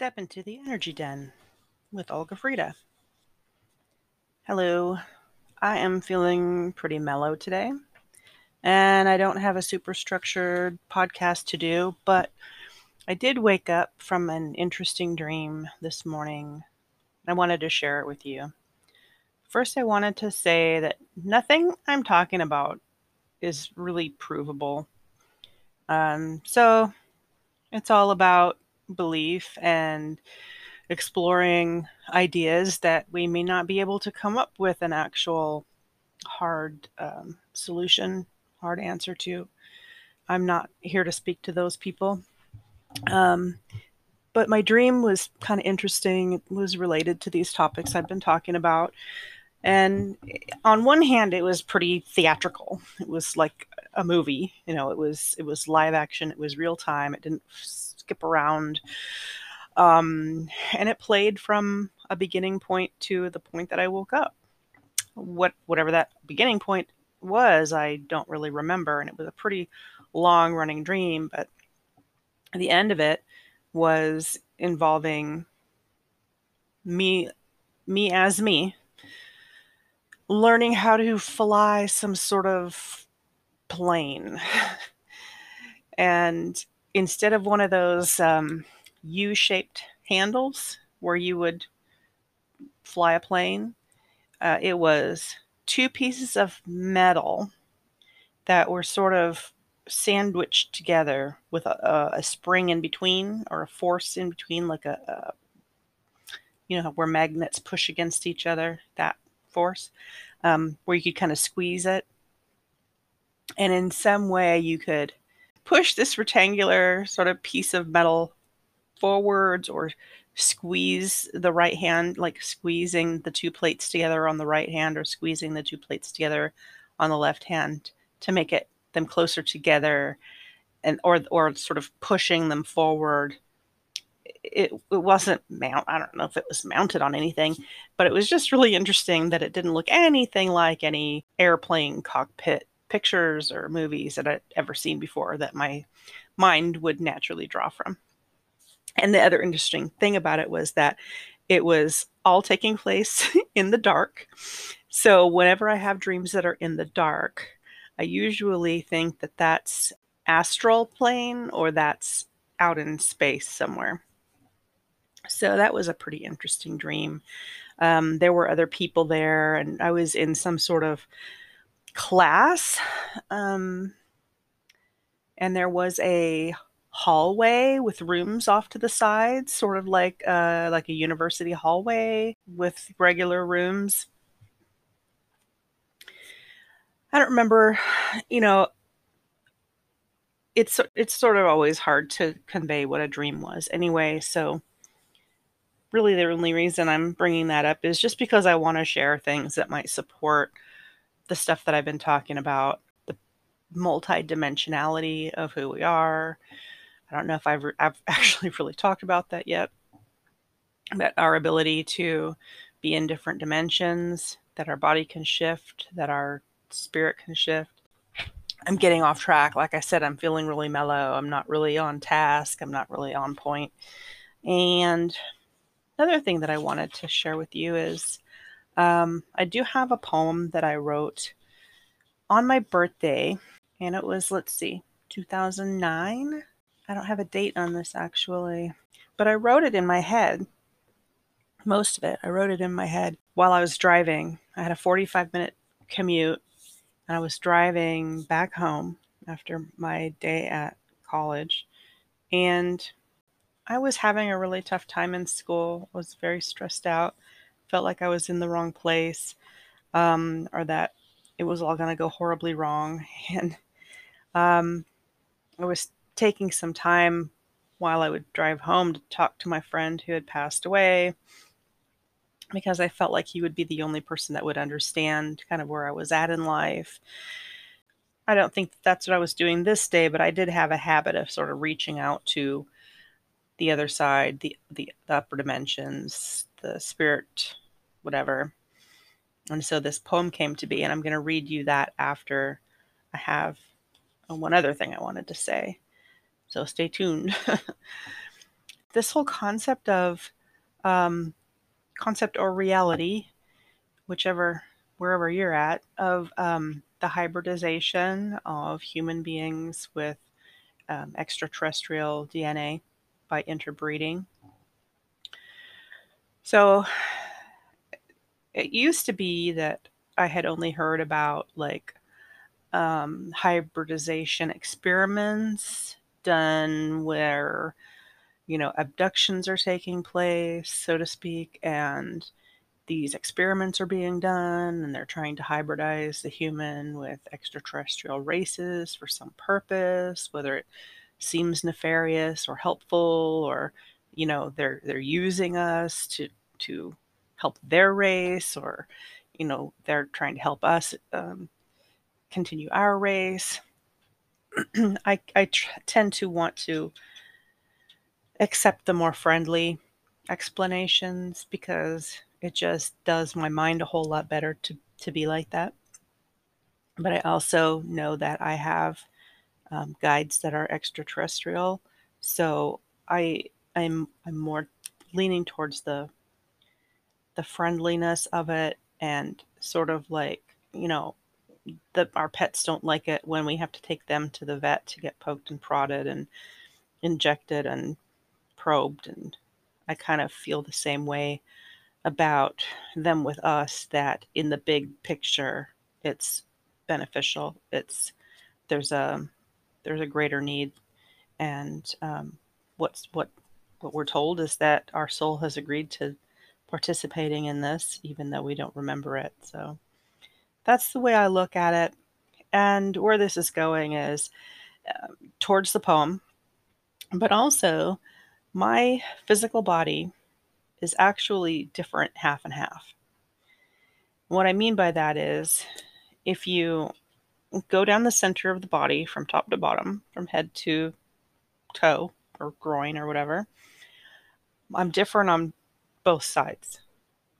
Step into the Energy Den with Olga Frieda. Hello, I am feeling pretty mellow today, and I don't have a super structured podcast to do, but I did wake up from an interesting dream this morning. I wanted to share it with you. First, I wanted to say that nothing I'm talking about is really provable. Um, so it's all about belief and exploring ideas that we may not be able to come up with an actual hard um, solution, hard answer to. I'm not here to speak to those people. Um, but my dream was kind of interesting. It was related to these topics I've been talking about. And on one hand, it was pretty theatrical. It was like a movie, you know. It was it was live action. It was real time. It didn't skip around. Um, and it played from a beginning point to the point that I woke up. What whatever that beginning point was, I don't really remember, and it was a pretty long running dream. But the end of it was involving me, me as me, learning how to fly some sort of plane. and instead of one of those um, U shaped handles where you would fly a plane, uh, it was two pieces of metal that were sort of sandwiched together with a, a, spring in between or a force in between, like a, a, you know, where magnets push against each other, that force, um, where you could kind of squeeze it. And in some way, you could push this rectangular sort of piece of metal forwards or squeeze the right hand, like squeezing the two plates together on the right hand or squeezing the two plates together on the left hand to make it them closer together and or or sort of pushing them forward it, it wasn't mount i don't know if it was mounted on anything but it was just really interesting that it didn't look anything like any airplane cockpit pictures or movies that i'd ever seen before that my mind would naturally draw from and the other interesting thing about it was that it was all taking place in the dark so whenever i have dreams that are in the dark I usually think that that's astral plane or that's out in space somewhere. So that was a pretty interesting dream. Um, there were other people there, and I was in some sort of class. Um, and there was a hallway with rooms off to the side, sort of like uh, like a university hallway with regular rooms. I don't remember, you know, it's it's sort of always hard to convey what a dream was anyway, so really the only reason I'm bringing that up is just because I want to share things that might support the stuff that I've been talking about, the multidimensionality of who we are. I don't know if I've, re- I've actually really talked about that yet. That our ability to be in different dimensions, that our body can shift, that our spirit can shift. I'm getting off track. Like I said, I'm feeling really mellow. I'm not really on task. I'm not really on point. And another thing that I wanted to share with you is um, I do have a poem that I wrote on my birthday, and it was, let's see, 2009. I don't have a date on this actually, but I wrote it in my head. Most of it. I wrote it in my head while I was driving. I had a 45 minute commute and I was driving back home after my day at college. And I was having a really tough time in school, was very stressed out, felt like I was in the wrong place, um, or that it was all going to go horribly wrong. And um, I was taking some time while I would drive home to talk to my friend who had passed away because I felt like he would be the only person that would understand kind of where I was at in life. I don't think that's what I was doing this day, but I did have a habit of sort of reaching out to the other side, the the, the upper dimensions, the spirit, whatever. And so this poem came to be, and I'm going to read you that after I have one other thing I wanted to say. So stay tuned. this whole concept of um, concept or reality, whichever wherever you're at, of um, the hybridization of human beings with um, extraterrestrial DNA by interbreeding. So it used to be that I had only heard about like um, hybridization experiments done where you know abductions are taking place, so to speak, and these experiments are being done and they're trying to hybridize the human with extraterrestrial races for some purpose, whether it seems nefarious or helpful or you know they're they're using us to to help their race or you know they're trying to help us um, continue our race. I i tr- tend to want to accept the more friendly explanations because it just does my mind a whole lot better to to be like that. But i also know that i have um, guides that are extraterrestrial. So i i'm i'm more leaning towards the the friendliness of it and sort of like you know that our pets don't like it when we have to take them to the vet to get poked and prodded and injected and probed. And i kind of feel the same way about them with us that in the big picture it's beneficial. It's there's a there's a greater need and um, what's what what we're told is that our soul has agreed to participating in this, even though we don't remember it. So that's the way I look at it. And where this is going is uh, towards the poem, but also my physical body is actually different half and half. What I mean by that is if you go down the center of the body from top to bottom, from head to toe or groin or whatever, I'm different on both sides.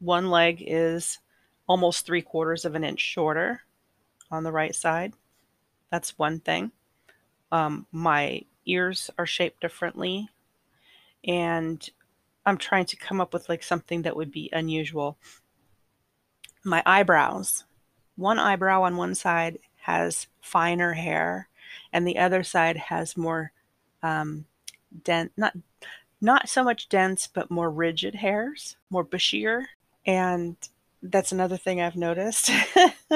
One leg is almost three quarters of an inch shorter on the right side. That's one thing. Um, my ears are shaped differently, and I'm trying to come up with like something that would be unusual. My eyebrows, one eyebrow on one side has finer hair, and the other side has more um, dent, not not so much dense, but more rigid hairs, more bushier. And that's another thing I've noticed.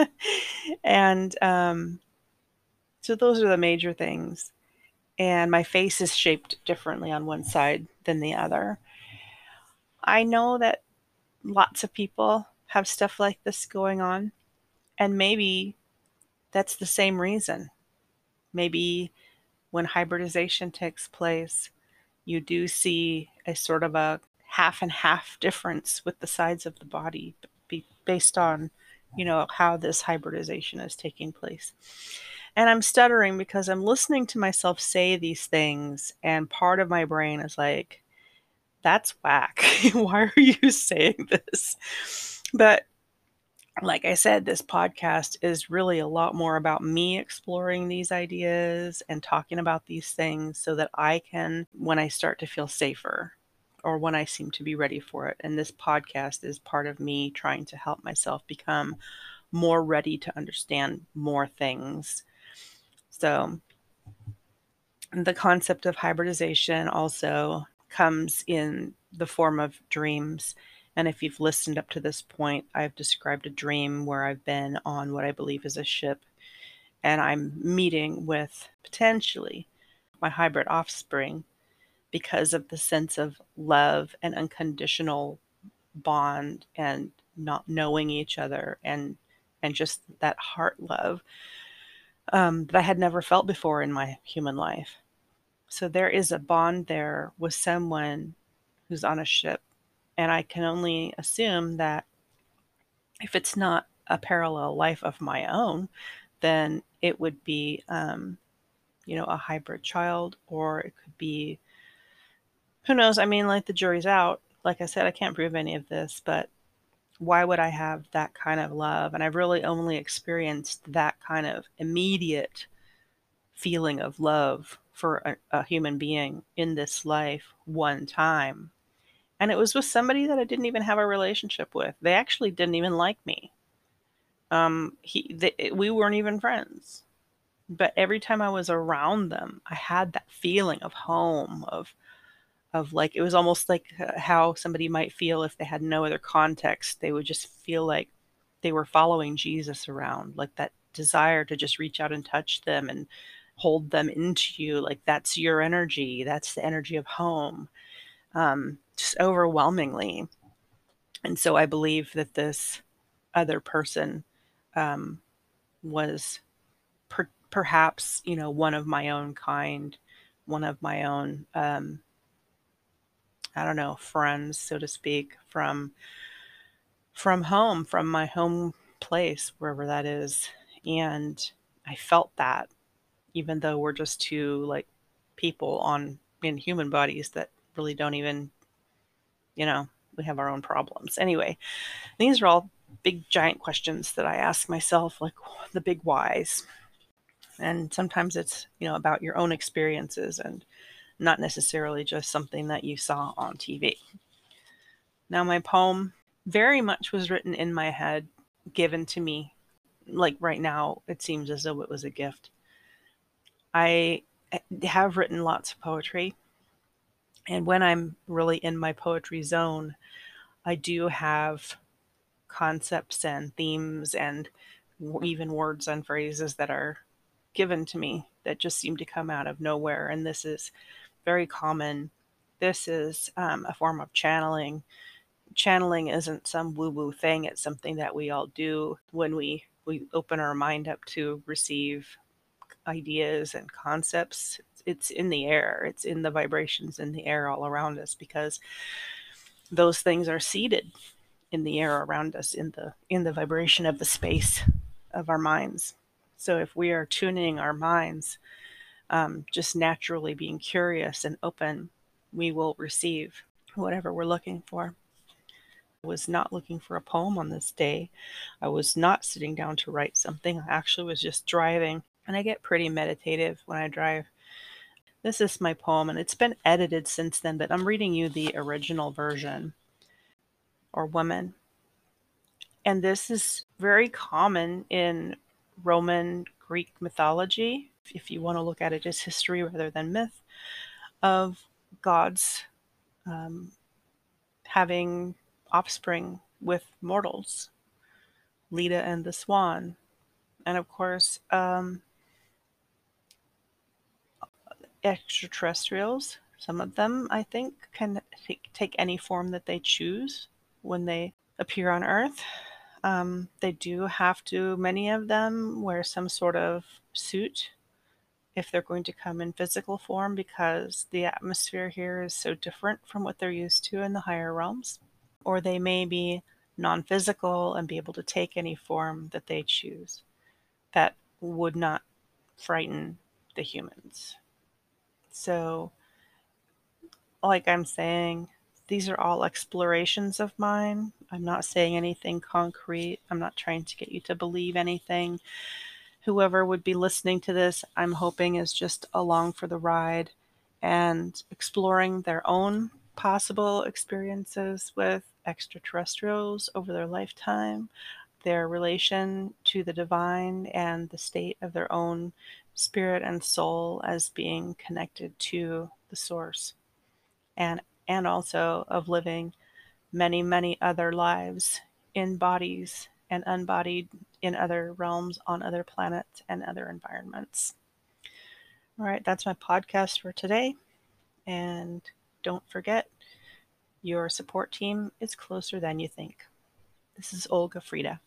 and um, so those are the major things. And my face is shaped differently on one side than the other. I know that lots of people have stuff like this going on. And maybe that's the same reason. Maybe when hybridization takes place, you do see a sort of a half and half difference with the sides of the body based on you know how this hybridization is taking place. And i'm stuttering because i'm listening to myself say these things and part of my brain is like that's whack. Why are you saying this? But like I said, this podcast is really a lot more about me exploring these ideas and talking about these things so that I can, when I start to feel safer or when I seem to be ready for it. And this podcast is part of me trying to help myself become more ready to understand more things. So, the concept of hybridization also comes in the form of dreams and if you've listened up to this point, I've described a dream where I've been on what I believe is a ship and I'm meeting with potentially my hybrid offspring because of the sense of love and unconditional bond and not knowing each other and and just that heart love um, that I had never felt before in my human life. So there is a bond there with someone who's on a ship and I can only assume that if it's not a parallel life of my own, then it would be, um, you know, a hybrid child, or it could be, who knows? I mean, like the jury's out. Like I said, I can't prove any of this, but why would I have that kind of love? And I've really only experienced that kind of immediate feeling of love for a, a human being in this life one time. And it was with somebody that I didn't even have a relationship with. They actually didn't even like me. Um, he, they, we weren't even friends. But every time I was around them, I had that feeling of home, of of like it was almost like uh, how somebody might feel if they had no other context. They would just feel like they were following Jesus around, like that desire to just reach out and touch them and hold them into you. Like that's your energy. That's the energy of home. Um, just overwhelmingly. And so I believe that this other person um, was per- perhaps, you know, one of my own kind, one of my own um, I don't know, friends, so to speak, from from home, from my home place, wherever that is. And I felt that, even though we're just two like people on in human bodies that really don't even, you know, we have our own problems. Anyway, these are all big giant questions that I ask myself, like the big whys. And sometimes it's, you know, about your own experiences and not necessarily just something that you saw on TV. Now, my poem very much was written in my head, given to me. Like right now, it seems as though it was a gift. I have written lots of poetry, and when I'm really in my poetry zone, I do have concepts and themes and even words and phrases that are given to me that just seem to come out of nowhere. And this is very common. This is um, a form of channeling. Channeling isn't some woo woo thing, it's something that we all do when we, we open our mind up to receive ideas and concepts. It's in the air, it's in the vibrations in the air all around us because those things are seated in the air around us in the in the vibration of the space of our minds. So if we are tuning our minds um, just naturally being curious and open, we will receive whatever we're looking for. I was not looking for a poem on this day. I was not sitting down to write something. I actually was just driving, and I get pretty meditative when I drive. This is my poem, and it's been edited since then, but I'm reading you the original version or woman. And this is very common in Roman Greek mythology if you want to look at it as history rather than myth, of gods um, having offspring with mortals, Leda and the swan. And of course, um, extraterrestrials, some of them, I think, can take, any form that they choose when they appear on Earth. Um, they do have to, many of them, wear some sort of suit if they're going to come in physical form because the atmosphere here is so different from what they're used to in the higher realms. Or they may be non physical and be able to take any form that they choose that would not frighten the humans. So, like I'm saying, these are all explorations of mine. I'm not saying anything concrete. I'm not trying to get you to believe anything whoever would be listening to this, I'm hoping is just along for the ride and exploring their own possible experiences with extraterrestrials over their lifetime, their relation to the divine, and the state of their own spirit and soul as being connected to the source. And and also of living many, many other lives in bodies and unbodied in other realms, on other planets, and other environments. All right, that's my podcast for today. And don't forget, your support team is closer than you think. This is Olga Frieda.